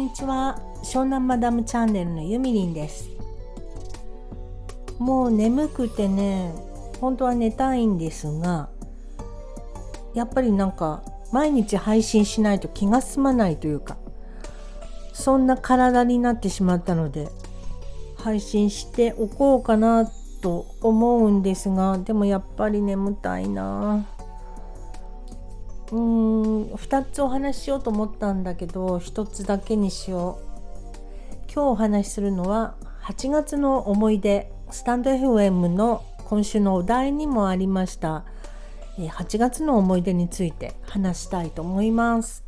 にちは。湘南マダムチャンネルのゆみりんです。もう眠くてね本当は寝たいんですがやっぱりなんか毎日配信しないと気が済まないというかそんな体になってしまったので配信しておこうかなと思うんですがでもやっぱり眠たいな。うーん2つお話ししようと思ったんだけど1つだけにしよう。今日お話しするのは8月の思い出スタンド FM の今週のお題にもありました。8月の思い出について話したいと思います。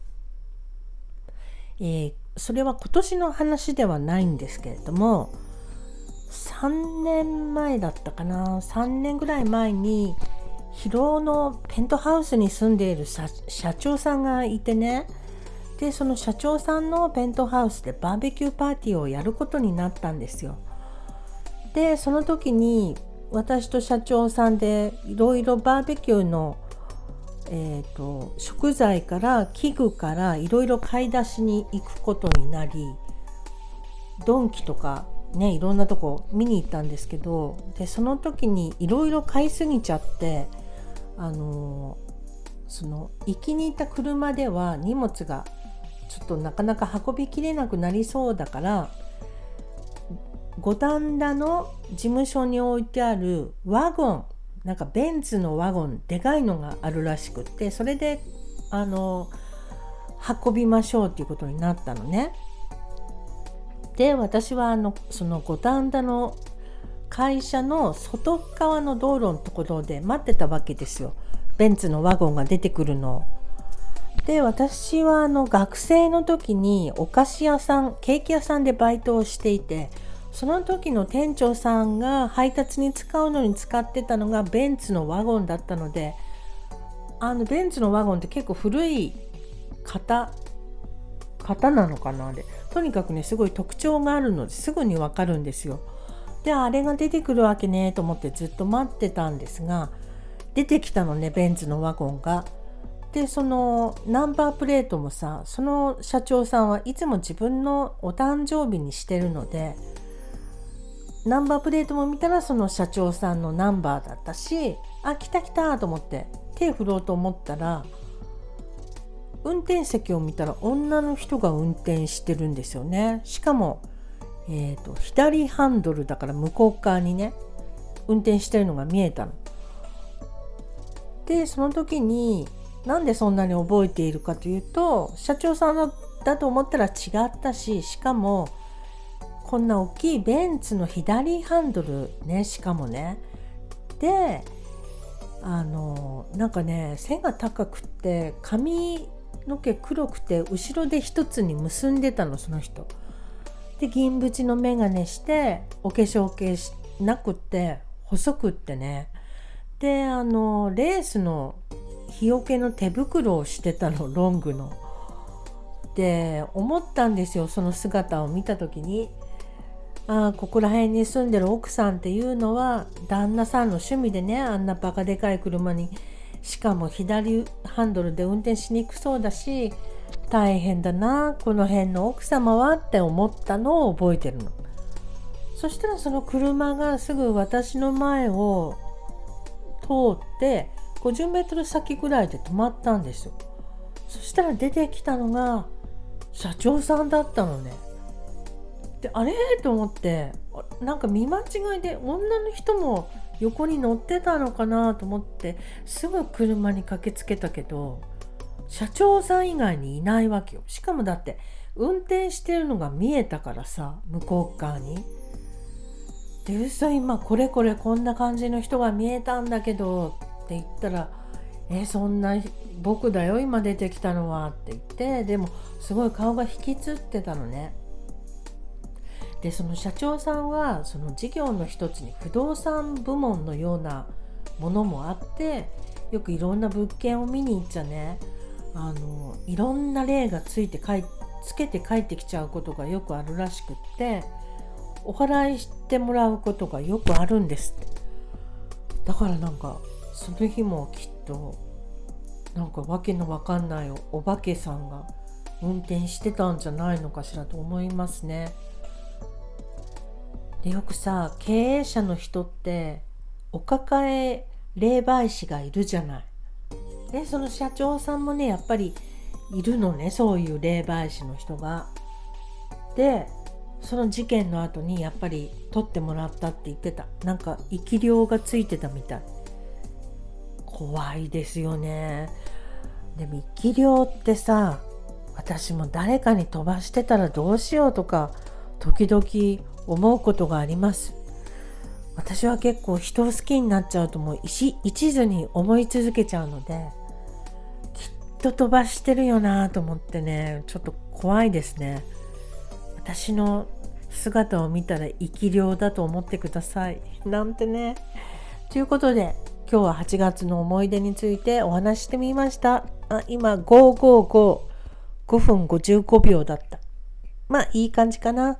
えー、それは今年の話ではないんですけれども3年前だったかな。3年ぐらい前に広尾のペントハウスに住んでいる社長さんがいてねでその社長さんのペントハウスでバーベキューパーティーをやることになったんですよ。でその時に私と社長さんでいろいろバーベキューの、えーと、食材から器具からいろいろ買い出しに行くことになりドンキとかねいろんなとこ見に行ったんですけどでその時にいろいろ買いすぎちゃってあのその行きに行った車では荷物がちょっとなかなか運びきれなくなりそうだから五反田の事務所に置いてあるワゴンなんかベンツのワゴンでかいのがあるらしくってそれであの運びましょうっていうことになったのね。で私はあのその五反田の会社の外側の道路のところで待ってたわけですよベンツのワゴンが出てくるの。で私はあの学生の時にお菓子屋さんケーキ屋さんでバイトをしていてその時の店長さんが配達に使うのに使ってたのがベンツのワゴンだったのであのベンツのワゴンって結構古い型型なのかなあれとにかくねすごい特徴があるのですぐにわかるんですよ。であれが出てくるわけねと思ってずっと待ってたんですが出てきたのねベンツのワゴンが。でそのナンバープレートもさその社長さんはいつも自分のお誕生日にしてるのでナンバープレートも見たらその社長さんのナンバーだったしあ来た来たと思って手振ろうと思ったら運転席を見たら女の人が運転してるんですよねしかも、えーと、左ハンドルだから向こう側にね運転してるのが見えたの。でその時になんでそんなに覚えているかというと社長さんだと思ったら違ったししかもこんな大きいベンツの左ハンドルねしかもねであのなんかね背が高くって髪の毛黒くて後ろで一つに結んでたのその人。で銀縁の眼鏡してお化粧系しなくって細くってねであのレースの日よけの手袋をしてたの ロングの。で思ったんですよその姿を見た時にあここら辺に住んでる奥さんっていうのは旦那さんの趣味でねあんなバカでかい車にしかも左ハンドルで運転しにくそうだし大変だなこの辺の奥様はって思ったのを覚えてるの。そしたらその車がすぐ私の前を通って50メートル先ぐらいで止まったんですよ。そしたら出てきたのが社長さんだったのね。であれ？と思ってなんか見間違いで女の人も横に乗ってたのかなと思ってすぐ車に駆けつけたけど社長さん以外にいないわけよしかもだって運転してるのが見えたからさ向こう側に。で嘘今これこれこんな感じの人が見えたんだけどって言ったら「えそんな僕だよ今出てきたのは」って言ってでもすごい顔が引きつってたのね。でその社長さんはその事業の一つに不動産部門のようなものもあってよくいろんな物件を見に行っちゃねあのいろんな例がついて帰つけて帰ってきちゃうことがよくあるらしくってお祓いしてもらうことがよくあるんですってだからなんかその日もきっとなんかわけのわかんないお化けさんが運転してたんじゃないのかしらと思いますね。でよくさ経営者の人ってお抱え霊媒師がいるじゃない。でその社長さんもねやっぱりいるのねそういう霊媒師の人が。でその事件の後にやっぱり取ってもらったって言ってた。なんか生き量がついてたみたい。怖いですよね。でも生き量ってさ私も誰かに飛ばしてたらどうしようとか時々思うことがあります。私は結構人を好きになっちゃうともう一途に思い続けちゃうのできっと飛ばしてるよなと思ってね。ちょっと怖いですね。私の姿を見たら生き量だと思ってください。なんてね。ということで今日は8月の思い出についてお話してみました。あ今555 5分55秒だった。まあいい感じかな。